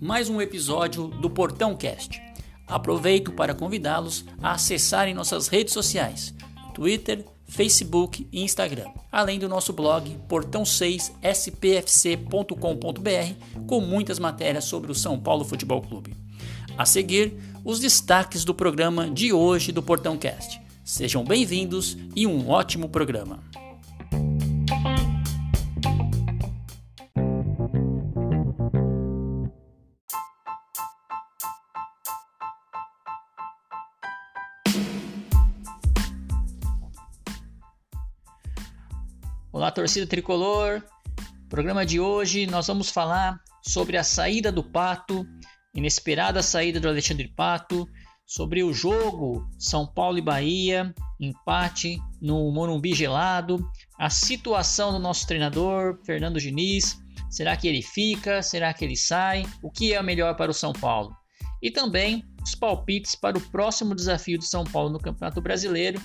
mais um episódio do Portão Cast. Aproveito para convidá-los a acessarem nossas redes sociais: Twitter, Facebook e Instagram, além do nosso blog portão6spfc.com.br, com muitas matérias sobre o São Paulo Futebol Clube. A seguir, os destaques do programa de hoje do Portão Cast. Sejam bem-vindos e um ótimo programa. Torcida tricolor. Programa de hoje nós vamos falar sobre a saída do Pato, inesperada saída do Alexandre Pato, sobre o jogo São Paulo e Bahia, empate no Morumbi gelado, a situação do nosso treinador Fernando Diniz, será que ele fica, será que ele sai, o que é melhor para o São Paulo? E também os palpites para o próximo desafio de São Paulo no Campeonato Brasileiro,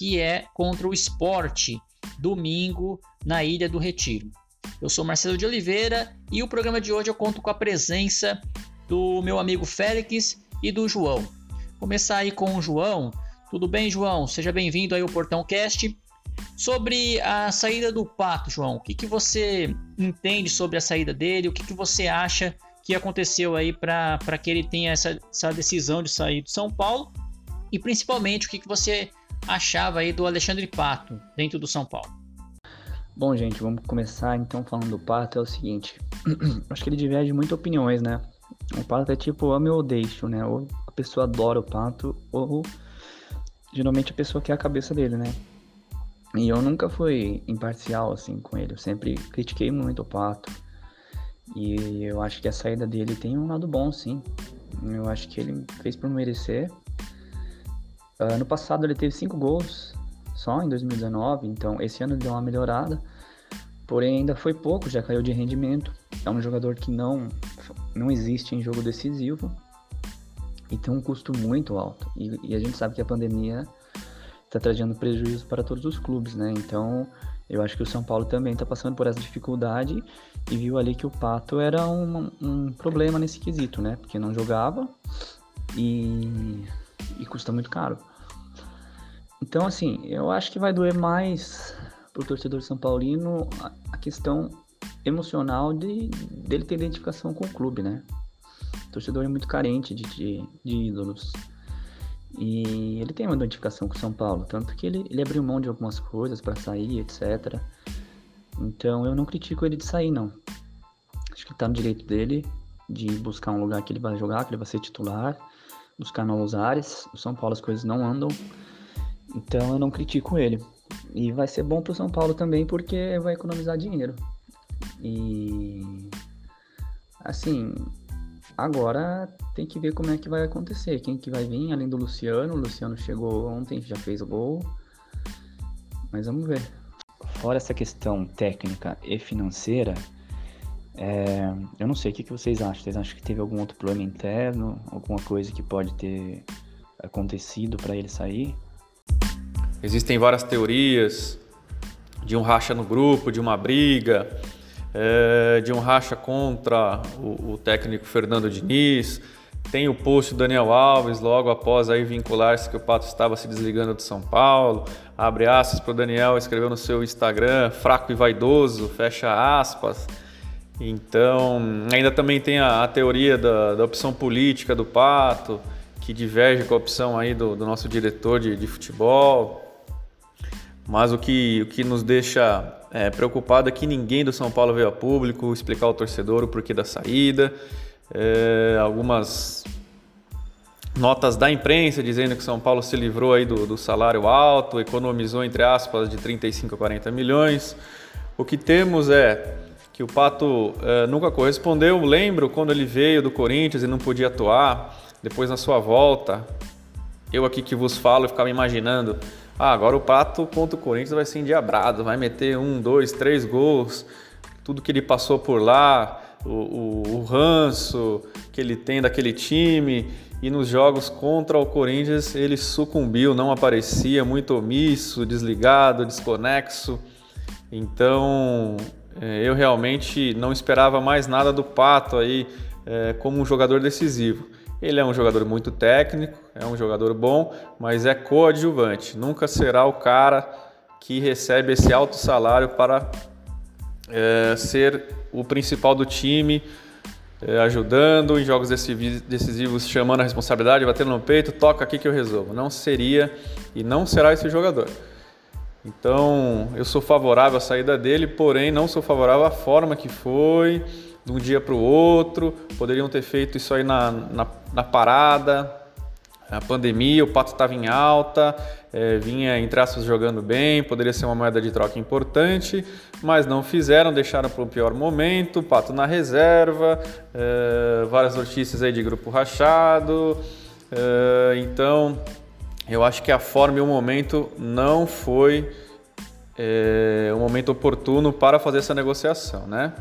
que é contra o Esporte domingo na Ilha do Retiro. Eu sou Marcelo de Oliveira e o programa de hoje eu conto com a presença do meu amigo Félix e do João. Começar aí com o João. Tudo bem, João? Seja bem-vindo aí ao Portão Cast. Sobre a saída do Pato, João, o que, que você entende sobre a saída dele? O que, que você acha que aconteceu aí para que ele tenha essa, essa decisão de sair do São Paulo? E principalmente o que, que você achava aí do Alexandre Pato dentro do São Paulo? Bom, gente, vamos começar então falando do Pato. É o seguinte, acho que ele diverge muito opiniões, né? O Pato é tipo ame ou deixo, né? Ou a pessoa adora o Pato, ou geralmente a pessoa quer a cabeça dele, né? E eu nunca fui imparcial assim com ele, eu sempre critiquei muito o Pato. E eu acho que a saída dele tem um lado bom, sim. Eu acho que ele fez por merecer. Uh, no passado ele teve cinco gols só em 2019, então esse ano deu uma melhorada, porém ainda foi pouco, já caiu de rendimento. É um jogador que não, não existe em jogo decisivo e tem um custo muito alto. E, e a gente sabe que a pandemia está trazendo prejuízo para todos os clubes, né? Então eu acho que o São Paulo também está passando por essa dificuldade e viu ali que o Pato era um, um problema nesse quesito, né? Porque não jogava e, e custa muito caro. Então, assim, eu acho que vai doer mais pro torcedor São Paulino a questão emocional de dele ter identificação com o clube, né? O torcedor é muito carente de, de, de ídolos. E ele tem uma identificação com o São Paulo, tanto que ele, ele abriu mão de algumas coisas para sair, etc. Então eu não critico ele de sair, não. Acho que tá no direito dele de buscar um lugar que ele vai jogar, que ele vai ser titular, buscar novos ares. No São Paulo as coisas não andam. Então eu não critico ele. E vai ser bom pro São Paulo também porque vai economizar dinheiro. E assim, agora tem que ver como é que vai acontecer. Quem que vai vir além do Luciano. O Luciano chegou ontem, já fez o gol. Mas vamos ver. Fora essa questão técnica e financeira, é, eu não sei o que, que vocês acham. Vocês acham que teve algum outro problema interno? Alguma coisa que pode ter acontecido para ele sair? Existem várias teorias de um racha no grupo, de uma briga, é, de um racha contra o, o, técnico Fernando Diniz. Tem o post do Daniel Alves logo após aí vincular-se que o Pato estava se desligando de São Paulo. Abre aspas para o Daniel, escreveu no seu Instagram, fraco e vaidoso, fecha aspas. Então, ainda também tem a, a teoria da, da opção política do Pato, que diverge com a opção aí do, do nosso diretor de, de futebol. Mas o que, o que nos deixa é, preocupado é que ninguém do São Paulo veio a público explicar ao torcedor o porquê da saída. É, algumas notas da imprensa dizendo que São Paulo se livrou aí do, do salário alto, economizou, entre aspas, de 35 a 40 milhões. O que temos é que o Pato é, nunca correspondeu. Lembro quando ele veio do Corinthians e não podia atuar, depois na sua volta, eu aqui que vos falo, ficava imaginando ah, agora o Pato contra o Corinthians vai ser endiabrado, vai meter um, dois, três gols, tudo que ele passou por lá, o, o, o ranço que ele tem daquele time e nos jogos contra o Corinthians ele sucumbiu, não aparecia, muito omisso, desligado, desconexo. Então é, eu realmente não esperava mais nada do Pato aí é, como um jogador decisivo. Ele é um jogador muito técnico, é um jogador bom, mas é coadjuvante. Nunca será o cara que recebe esse alto salário para é, ser o principal do time, é, ajudando em jogos decisivos, chamando a responsabilidade, batendo no peito, toca aqui que eu resolvo. Não seria e não será esse jogador. Então eu sou favorável à saída dele, porém não sou favorável à forma que foi, de um dia para o outro. Poderiam ter feito isso aí na, na, na parada, pandemia, o Pato estava em alta, é, vinha em traços jogando bem, poderia ser uma moeda de troca importante, mas não fizeram, deixaram para o pior momento, Pato na reserva, é, várias notícias aí de grupo rachado, é, então eu acho que a forma e o momento não foi é, o momento oportuno para fazer essa negociação, né?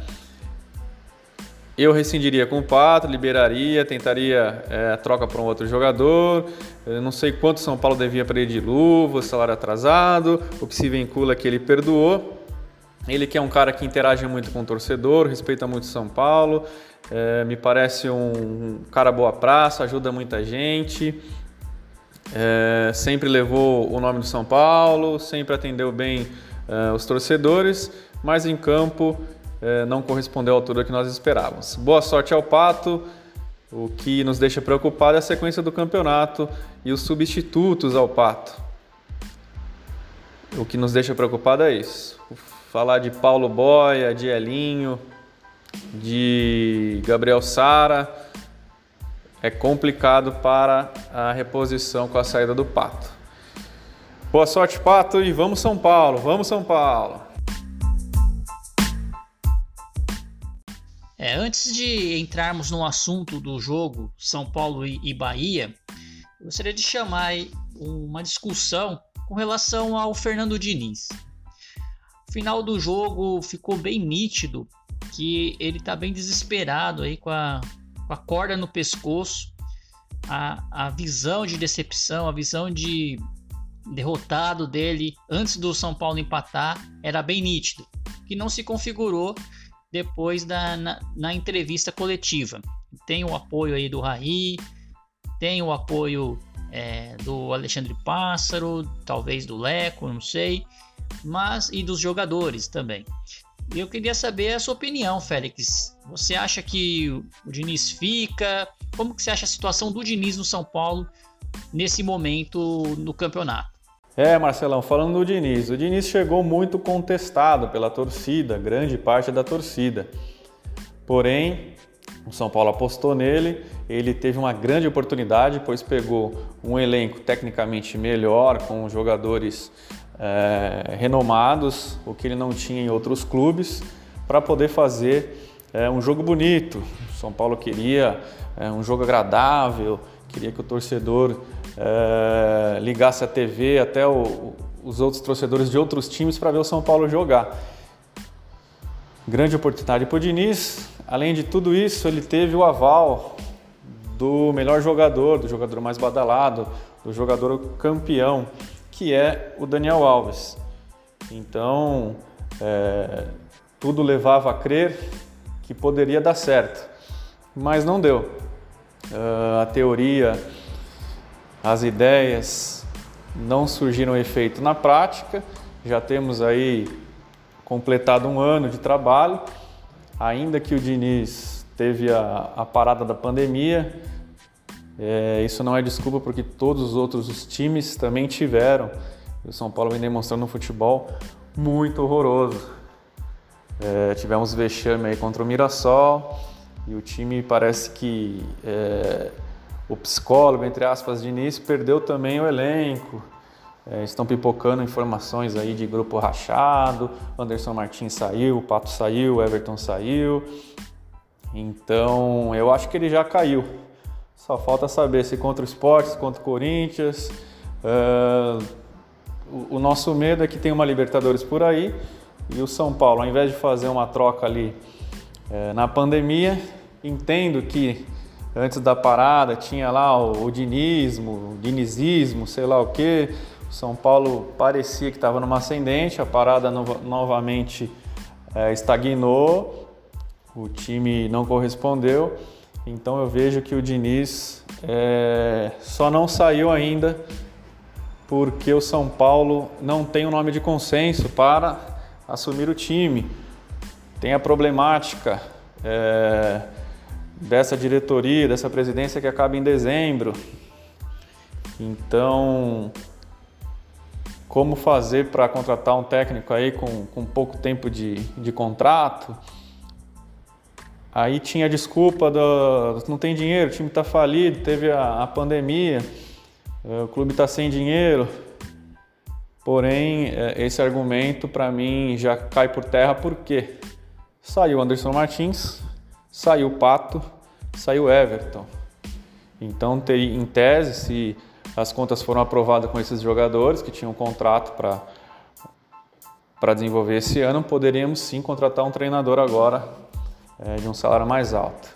Eu rescindiria com o Pato, liberaria, tentaria é, a troca para um outro jogador. Eu não sei quanto São Paulo devia para ele de luva, salário atrasado. O que se vincula que ele perdoou. Ele que é um cara que interage muito com o torcedor, respeita muito São Paulo. É, me parece um cara boa praça, ajuda muita gente. É, sempre levou o nome do São Paulo, sempre atendeu bem é, os torcedores, mas em campo é, não correspondeu à altura que nós esperávamos. Boa sorte ao Pato. O que nos deixa preocupado é a sequência do campeonato e os substitutos ao Pato. O que nos deixa preocupado é isso. Falar de Paulo Boia, de Elinho, de Gabriel Sara é complicado para a reposição com a saída do Pato. Boa sorte, Pato, e vamos São Paulo, vamos São Paulo! É, antes de entrarmos no assunto do jogo São Paulo e, e Bahia, eu gostaria de chamar uma discussão com relação ao Fernando Diniz. No final do jogo ficou bem nítido que ele está bem desesperado aí com a, a corda no pescoço, a, a visão de decepção, a visão de derrotado dele antes do São Paulo empatar era bem nítido, que não se configurou depois da, na, na, entrevista coletiva. Tem o apoio aí do Raí, tem o apoio é, do Alexandre Pássaro, talvez do Leco, não sei, mas e dos jogadores também. Eu queria saber a sua opinião, Félix. Você acha que o Diniz fica? Como que você acha a situação do Diniz no São Paulo nesse momento no campeonato? É, Marcelão, falando do Diniz, o Diniz chegou muito contestado pela torcida, grande parte da torcida. Porém, o São Paulo apostou nele, ele teve uma grande oportunidade, pois pegou um elenco tecnicamente melhor, com jogadores é, renomados, o que ele não tinha em outros clubes, para poder fazer é, um jogo bonito. O São Paulo queria é, um jogo agradável, queria que o torcedor é, ligasse a TV até o, os outros torcedores de outros times para ver o São Paulo jogar. Grande oportunidade para o Diniz. Além de tudo isso, ele teve o aval do melhor jogador, do jogador mais badalado, do jogador campeão, que é o Daniel Alves. Então, é, tudo levava a crer que poderia dar certo, mas não deu. Uh, a teoria as ideias não surgiram efeito na prática. Já temos aí completado um ano de trabalho, ainda que o Diniz teve a, a parada da pandemia. É, isso não é desculpa porque todos os outros os times também tiveram. O São Paulo vem demonstrando um futebol muito horroroso. É, tivemos vexame aí contra o Mirassol e o time parece que é, o psicólogo, entre aspas, de início, perdeu também o elenco. É, estão pipocando informações aí de grupo rachado, Anderson Martins saiu, o Pato saiu, Everton saiu. Então, eu acho que ele já caiu. Só falta saber se contra o Sport, contra o Corinthians. Uh, o, o nosso medo é que tem uma Libertadores por aí e o São Paulo, ao invés de fazer uma troca ali é, na pandemia. Entendo que antes da parada tinha lá o, o dinismo, o dinizismo, sei lá o que. São Paulo parecia que estava numa ascendente, a parada no, novamente é, estagnou, o time não correspondeu. Então eu vejo que o Diniz é, só não saiu ainda porque o São Paulo não tem um nome de consenso para assumir o time. Tem a problemática é, dessa diretoria, dessa presidência que acaba em dezembro. Então, como fazer para contratar um técnico aí com, com pouco tempo de, de contrato? Aí tinha a desculpa do não tem dinheiro, o time está falido, teve a, a pandemia, é, o clube está sem dinheiro. Porém, é, esse argumento para mim já cai por terra porque saiu Anderson Martins, saiu o Pato, saiu Everton. Então, em tese, se as contas foram aprovadas com esses jogadores que tinham um contrato para para desenvolver esse ano, poderíamos sim contratar um treinador agora é, de um salário mais alto.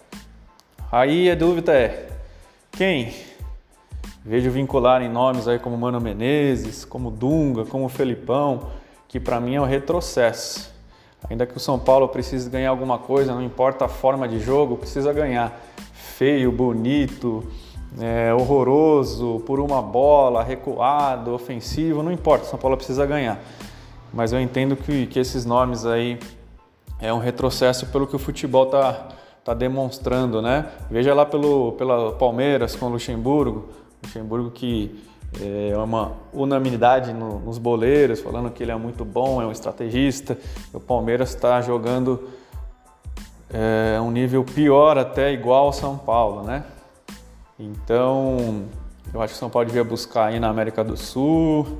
Aí a dúvida é quem? Vejo vincular em nomes aí como Mano Menezes, como Dunga, como Felipão, que para mim é um retrocesso. Ainda que o São Paulo precise ganhar alguma coisa, não importa a forma de jogo, precisa ganhar. Feio, bonito, é, horroroso, por uma bola, recuado, ofensivo, não importa, o São Paulo precisa ganhar. Mas eu entendo que, que esses nomes aí é um retrocesso pelo que o futebol está tá demonstrando, né? Veja lá pelo pela Palmeiras com o Luxemburgo, Luxemburgo que é uma unanimidade no, nos boleiros, falando que ele é muito bom, é um estrategista. O Palmeiras está jogando é, um nível pior, até igual ao São Paulo, né? Então, eu acho que o São Paulo devia buscar aí na América do Sul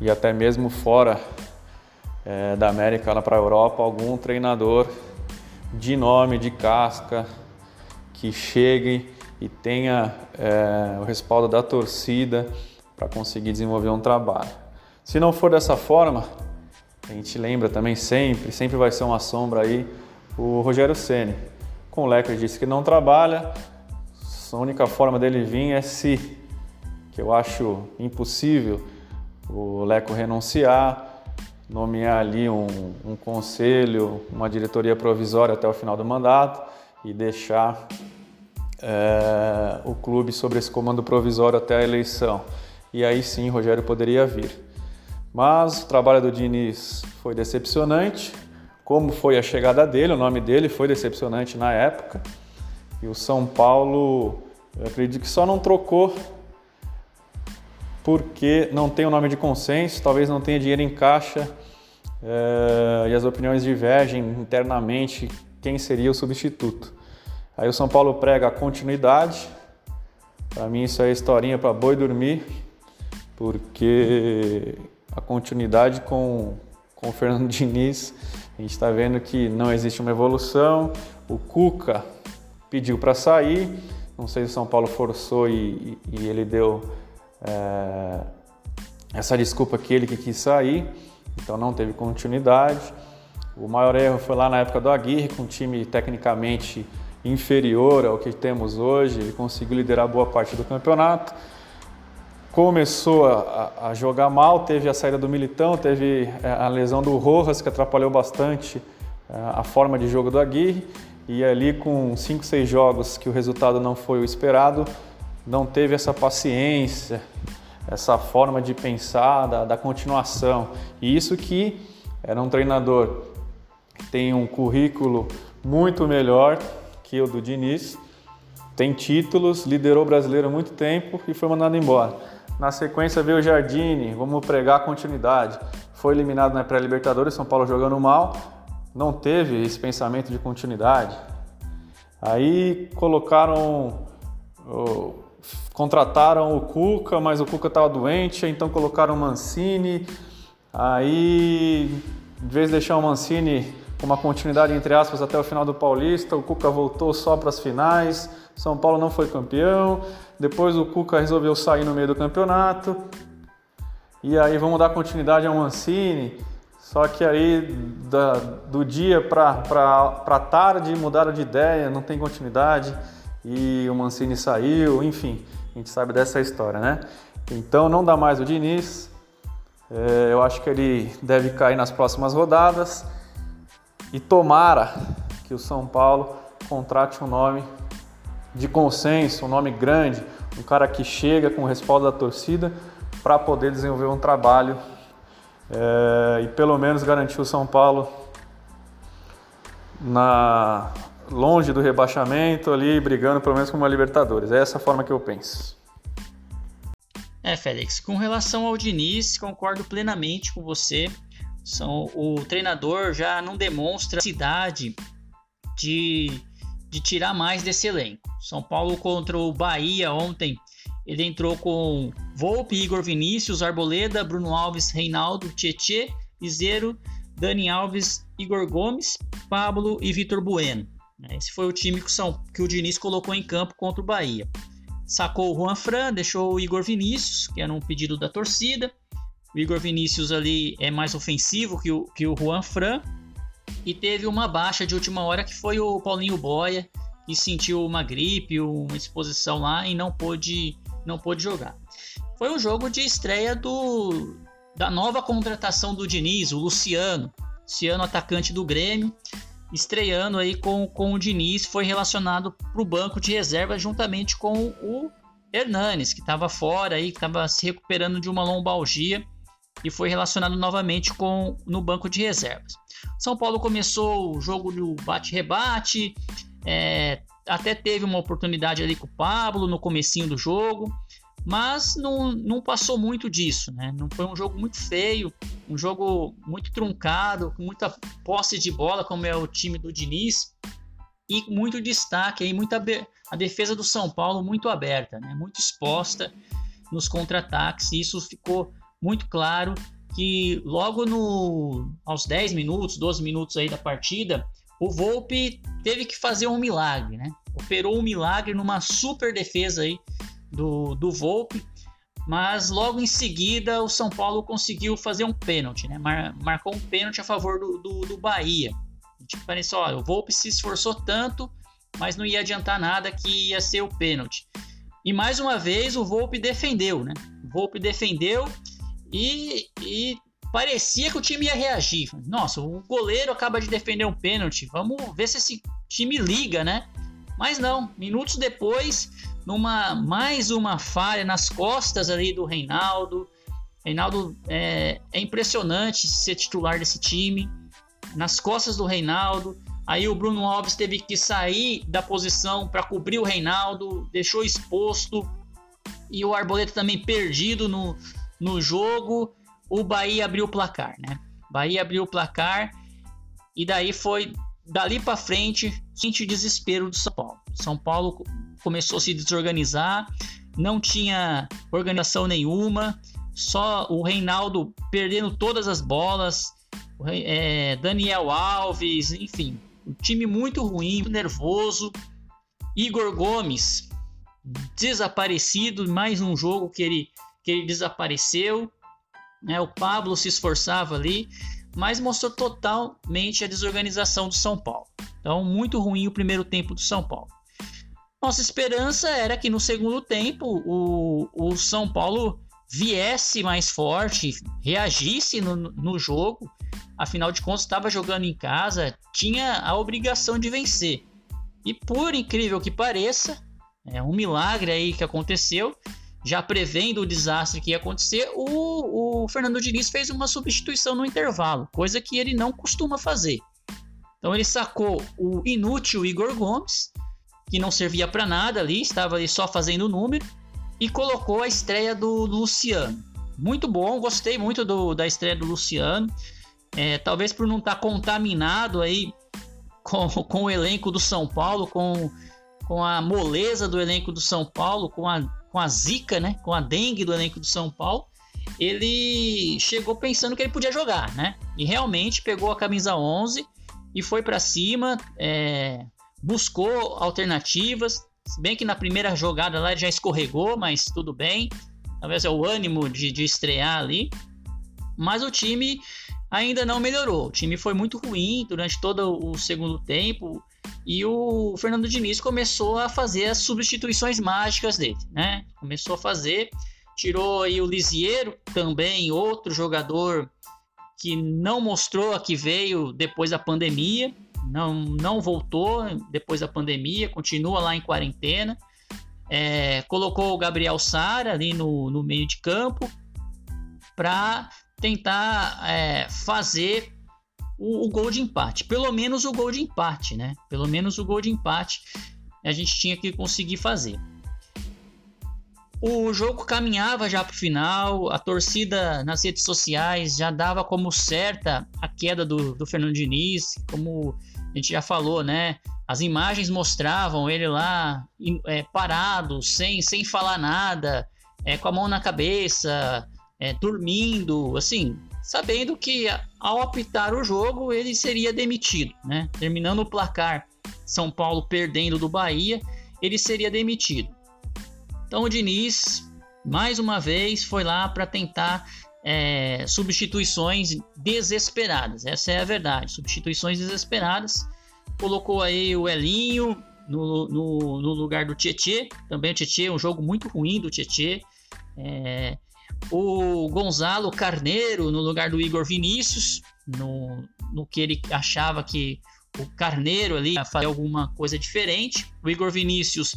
e até mesmo fora é, da América lá para a Europa algum treinador de nome, de casca, que chegue e tenha é, o respaldo da torcida para conseguir desenvolver um trabalho. Se não for dessa forma, a gente lembra também sempre, sempre vai ser uma sombra aí o Rogério Ceni. Com o Lecker disse que não trabalha, a única forma dele vir é se, que eu acho impossível, o Leco renunciar, nomear ali um, um conselho, uma diretoria provisória até o final do mandato e deixar é, o clube sobre esse comando provisório até a eleição. E aí sim Rogério poderia vir. Mas o trabalho do Diniz foi decepcionante, como foi a chegada dele, o nome dele foi decepcionante na época. E o São Paulo, eu acredito que só não trocou porque não tem o um nome de consenso, talvez não tenha dinheiro em caixa é, e as opiniões divergem internamente quem seria o substituto. Aí o São Paulo prega a continuidade. Para mim isso é historinha para boi dormir, porque a continuidade com, com o Fernando Diniz, a gente está vendo que não existe uma evolução. O Cuca pediu para sair, não sei se o São Paulo forçou e, e ele deu é, essa desculpa que ele que quis sair, então não teve continuidade. O maior erro foi lá na época do Aguirre, com um time tecnicamente inferior ao que temos hoje, ele conseguiu liderar boa parte do campeonato. Começou a, a jogar mal, teve a saída do Militão, teve é, a lesão do Rojas, que atrapalhou bastante é, a forma de jogo do Aguirre. E ali, com 5, 6 jogos que o resultado não foi o esperado, não teve essa paciência, essa forma de pensar da, da continuação. E isso que era um treinador que tem um currículo muito melhor que o do Diniz, tem títulos, liderou o brasileiro há muito tempo e foi mandado embora. Na sequência veio o Jardine, vamos pregar continuidade. Foi eliminado na pré-Libertadores, São Paulo jogando mal, não teve esse pensamento de continuidade. Aí colocaram contrataram o Cuca, mas o Cuca estava doente, então colocaram o Mancini. Aí, em vez de deixar o Mancini com uma continuidade entre aspas até o final do Paulista, o Cuca voltou só para as finais. São Paulo não foi campeão. Depois o Cuca resolveu sair no meio do campeonato. E aí vamos dar continuidade ao Mancini. Só que aí da, do dia para tarde mudaram de ideia, não tem continuidade e o Mancini saiu, enfim, a gente sabe dessa história, né? Então não dá mais o Diniz. É, eu acho que ele deve cair nas próximas rodadas e tomara que o São Paulo contrate um nome de consenso, um nome grande, um cara que chega com o respaldo da torcida para poder desenvolver um trabalho é, e pelo menos garantir o São Paulo na longe do rebaixamento ali, brigando pelo menos com uma Libertadores. É essa a forma que eu penso. É, Félix, com relação ao Diniz, concordo plenamente com você. São, o treinador já não demonstra a cidade de, de tirar mais desse elenco. São Paulo contra o Bahia ontem ele entrou com Volpe, Igor Vinícius, Arboleda, Bruno Alves, Reinaldo, Tietê, Izeiro, Dani Alves, Igor Gomes, Pablo e Vitor Bueno. Esse foi o time que, são, que o Diniz colocou em campo contra o Bahia. Sacou o Juan Fran, deixou o Igor Vinícius, que era um pedido da torcida. O Igor Vinícius ali é mais ofensivo que o, que o Juan Fran. E teve uma baixa de última hora que foi o Paulinho Boia, que sentiu uma gripe, uma exposição lá e não pôde não pôde jogar. Foi um jogo de estreia do da nova contratação do Diniz, o Luciano, Luciano atacante do Grêmio, estreando aí com, com o Diniz, foi relacionado para o banco de reserva juntamente com o Hernanes, que estava fora aí, que estava se recuperando de uma lombalgia e foi relacionado novamente com no banco de reservas. São Paulo começou o jogo do bate-rebate, é, até teve uma oportunidade ali com o Pablo no comecinho do jogo, mas não, não passou muito disso, né? Não foi um jogo muito feio, um jogo muito truncado, com muita posse de bola, como é o time do Diniz, e muito destaque aí, muita a defesa do São Paulo muito aberta, né? Muito exposta nos contra-ataques, e isso ficou muito claro que logo no aos 10 minutos, 12 minutos aí da partida, o Volpe teve que fazer um milagre, né? Operou um milagre numa super defesa aí do, do Volpe, mas logo em seguida o São Paulo conseguiu fazer um pênalti, né? Mar, marcou um pênalti a favor do, do, do Bahia. Tipo, parece, olha, o Volpe se esforçou tanto, mas não ia adiantar nada que ia ser o pênalti. E mais uma vez o Volpe defendeu, né? O Volpe defendeu e, e parecia que o time ia reagir. Nossa, o goleiro acaba de defender um pênalti. Vamos ver se esse time liga, né? Mas não, minutos depois, numa mais uma falha nas costas ali do Reinaldo. Reinaldo é, é impressionante ser titular desse time. Nas costas do Reinaldo. Aí o Bruno Alves teve que sair da posição para cobrir o Reinaldo, deixou exposto. E o Arboleta também perdido no, no jogo o Bahia abriu o placar, né? Bahia abriu o placar e daí foi dali para frente, sente desespero do São Paulo. São Paulo começou a se desorganizar, não tinha organização nenhuma, só o Reinaldo perdendo todas as bolas, é, Daniel Alves, enfim, um time muito ruim, nervoso. Igor Gomes desaparecido, mais um jogo que ele, que ele desapareceu. Né? O Pablo se esforçava ali, mas mostrou totalmente a desorganização do São Paulo. Então, muito ruim o primeiro tempo do São Paulo. Nossa esperança era que no segundo tempo o, o São Paulo viesse mais forte, reagisse no, no jogo. Afinal de contas, estava jogando em casa, tinha a obrigação de vencer. E por incrível que pareça, é um milagre aí que aconteceu já prevendo o desastre que ia acontecer, o, o Fernando Diniz fez uma substituição no intervalo, coisa que ele não costuma fazer. Então ele sacou o inútil Igor Gomes, que não servia para nada ali, estava ali só fazendo número, e colocou a estreia do, Luciano. Muito bom, gostei muito do, da estreia do Luciano. É, talvez por não estar tá contaminado aí com, com o elenco do São Paulo, com, com a moleza do elenco do São Paulo, com a com a zica, né, com a dengue do elenco do São Paulo, ele chegou pensando que ele podia jogar, né? E realmente pegou a camisa 11 e foi para cima, é, buscou alternativas. Se bem que na primeira jogada lá ele já escorregou, mas tudo bem. Talvez é o ânimo de, de estrear ali. Mas o time ainda não melhorou. O time foi muito ruim durante todo o segundo tempo e o Fernando Diniz começou a fazer as substituições mágicas dele, né? Começou a fazer, tirou aí o Lisieiro, também outro jogador que não mostrou que veio depois da pandemia, não, não voltou depois da pandemia, continua lá em quarentena. É, colocou o Gabriel Sara ali no, no meio de campo para tentar é, fazer o, o, gol de empate. Pelo menos o gol de empate, né? Pelo menos o gol de empate a gente tinha que conseguir fazer. O jogo caminhava já para o final, a torcida nas redes sociais já dava como certa a queda do, do Fernando Diniz, como a gente já falou, né? As imagens mostravam ele lá é, parado, sem, sem falar nada, é, com a mão na cabeça, é, dormindo, assim, sabendo que ao apitar o jogo ele seria demitido, né? Terminando o placar, São Paulo perdendo do Bahia, ele seria demitido. Então o Diniz, mais uma vez, foi lá para tentar é, substituições desesperadas. Essa é a verdade. Substituições desesperadas. Colocou aí o Elinho no, no, no lugar do Tietê. Também o Tietê, um jogo muito ruim do Tietê. É, o Gonzalo Carneiro no lugar do Igor Vinícius, no, no que ele achava que o Carneiro ali ia fazer alguma coisa diferente. O Igor Vinícius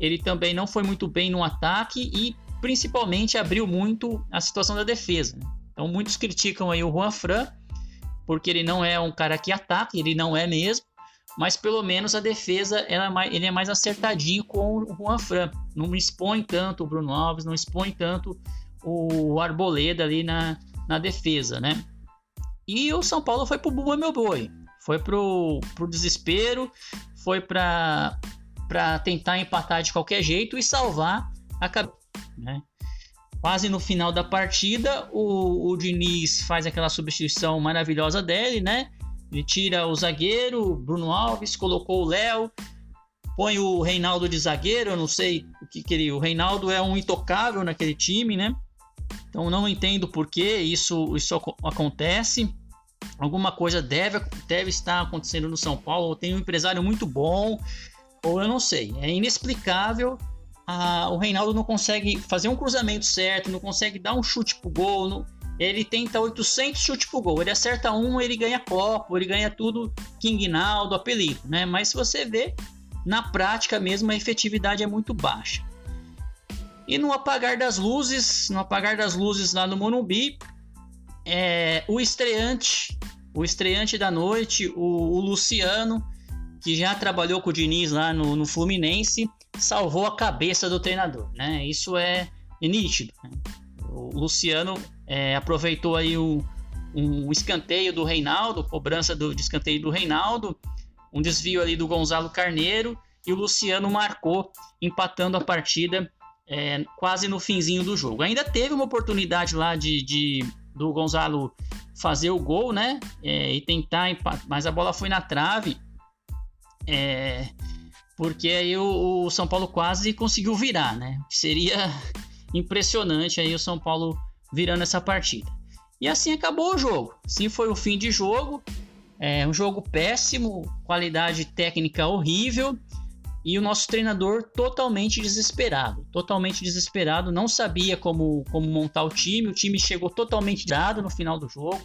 ele também não foi muito bem no ataque e principalmente abriu muito a situação da defesa. Né? Então muitos criticam aí o Juan Fran, porque ele não é um cara que ataca, ele não é mesmo, mas pelo menos a defesa é ele é mais acertadinho com o Juan Fran. Não expõe tanto o Bruno Alves, não expõe tanto o Arboleda ali na, na defesa, né? E o São Paulo foi pro Bumba Meu Boi. Foi pro, pro desespero, foi para para tentar empatar de qualquer jeito e salvar a cabeça. Né? Quase no final da partida, o, o Diniz faz aquela substituição maravilhosa dele, né? Ele tira o zagueiro, Bruno Alves, colocou o Léo, põe o Reinaldo de zagueiro. Eu não sei o que, que ele. O Reinaldo é um intocável naquele time, né? Então não entendo por que isso, isso acontece. Alguma coisa deve, deve estar acontecendo no São Paulo. Tem um empresário muito bom, ou eu não sei. É inexplicável. Ah, o Reinaldo não consegue fazer um cruzamento certo, não consegue dar um chute pro gol. Não... Ele tenta 800 chutes pro gol. Ele acerta um, ele ganha copo, ele ganha tudo King Naldo, apelido, né? Mas se você vê, na prática mesmo, a efetividade é muito baixa. E no apagar das luzes, no apagar das luzes lá no Monumbi, é, o estreante, o estreante da noite, o, o Luciano, que já trabalhou com o Diniz lá no, no Fluminense, salvou a cabeça do treinador, né? Isso é nítido. Né? O Luciano é, aproveitou aí o, um escanteio do Reinaldo, cobrança do, de escanteio do Reinaldo, um desvio ali do Gonzalo Carneiro e o Luciano marcou, empatando a partida é, quase no finzinho do jogo. Ainda teve uma oportunidade lá de, de do Gonzalo fazer o gol, né? É, e tentar empatar, mas a bola foi na trave é, porque aí o, o, São Paulo quase conseguiu virar, né? Seria impressionante aí o São Paulo virando essa partida. E assim acabou o jogo. Assim foi o fim de jogo. É um jogo péssimo, qualidade técnica horrível e o nosso treinador totalmente desesperado, totalmente desesperado, não sabia como, como montar o time, o time chegou totalmente dado no final do jogo,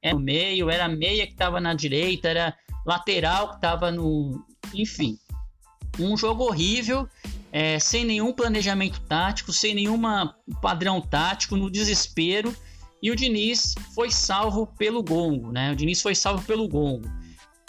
era no meio, era meia que estava na direita, era lateral que estava no. Enfim, um jogo horrível, é, sem nenhum planejamento tático, sem nenhuma padrão tático, no desespero. E o Diniz foi salvo pelo gongo, né? O Diniz foi salvo pelo gongo.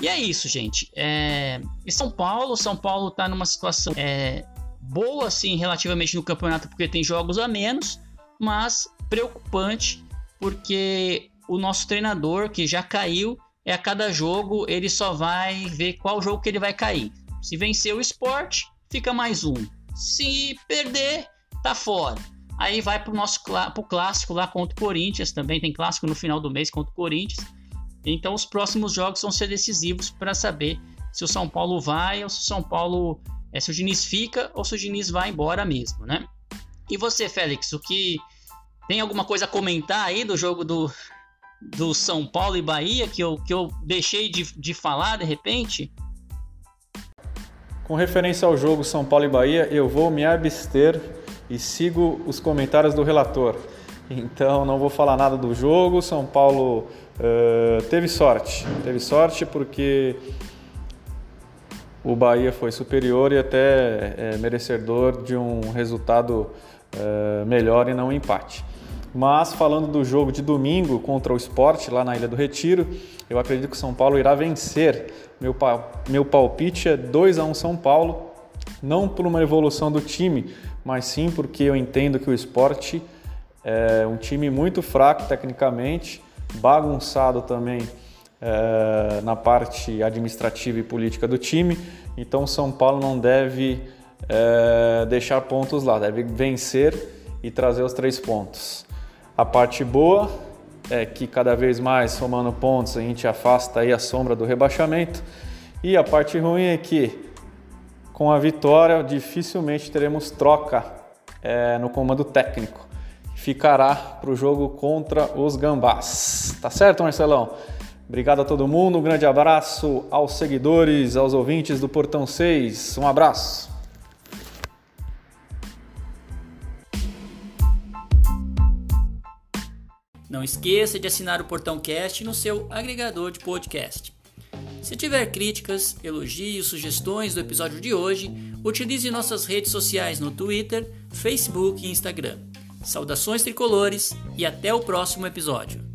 E é isso, gente. É... E São Paulo, São Paulo está numa situação é, boa, assim, relativamente no campeonato, porque tem jogos a menos, mas preocupante, porque o nosso treinador, que já caiu, é a cada jogo ele só vai ver qual jogo que ele vai cair. Se vencer o esporte, fica mais um. Se perder, tá fora. Aí vai pro nosso pro clássico lá contra o Corinthians, também tem clássico no final do mês contra o Corinthians. Então os próximos jogos vão ser decisivos para saber se o São Paulo vai ou se o São Paulo é, se o Diniz fica ou se o Diniz vai embora mesmo, né? E você, Félix, o que tem alguma coisa a comentar aí do jogo do do São Paulo e Bahia que eu, que eu deixei de, de falar de repente? Com referência ao jogo São Paulo e Bahia, eu vou me abster e sigo os comentários do relator. Então não vou falar nada do jogo. São Paulo uh, teve sorte, teve sorte porque o Bahia foi superior e até é, merecedor de um resultado uh, melhor e não um empate. Mas falando do jogo de domingo contra o Sport lá na Ilha do Retiro, eu acredito que o São Paulo irá vencer. Meu, meu palpite é 2 a 1 São Paulo, não por uma evolução do time, mas sim porque eu entendo que o Sport é um time muito fraco tecnicamente, bagunçado também é, na parte administrativa e política do time. Então, São Paulo não deve é, deixar pontos lá, deve vencer e trazer os três pontos. A parte boa é que cada vez mais somando pontos a gente afasta aí a sombra do rebaixamento. E a parte ruim é que com a vitória dificilmente teremos troca é, no comando técnico ficará para o jogo contra os Gambás. Tá certo, Marcelão? Obrigado a todo mundo, um grande abraço aos seguidores, aos ouvintes do Portão 6. Um abraço. Não esqueça de assinar o Portão Cast no seu agregador de podcast. Se tiver críticas, elogios, sugestões do episódio de hoje, utilize nossas redes sociais no Twitter, Facebook e Instagram. Saudações tricolores e até o próximo episódio.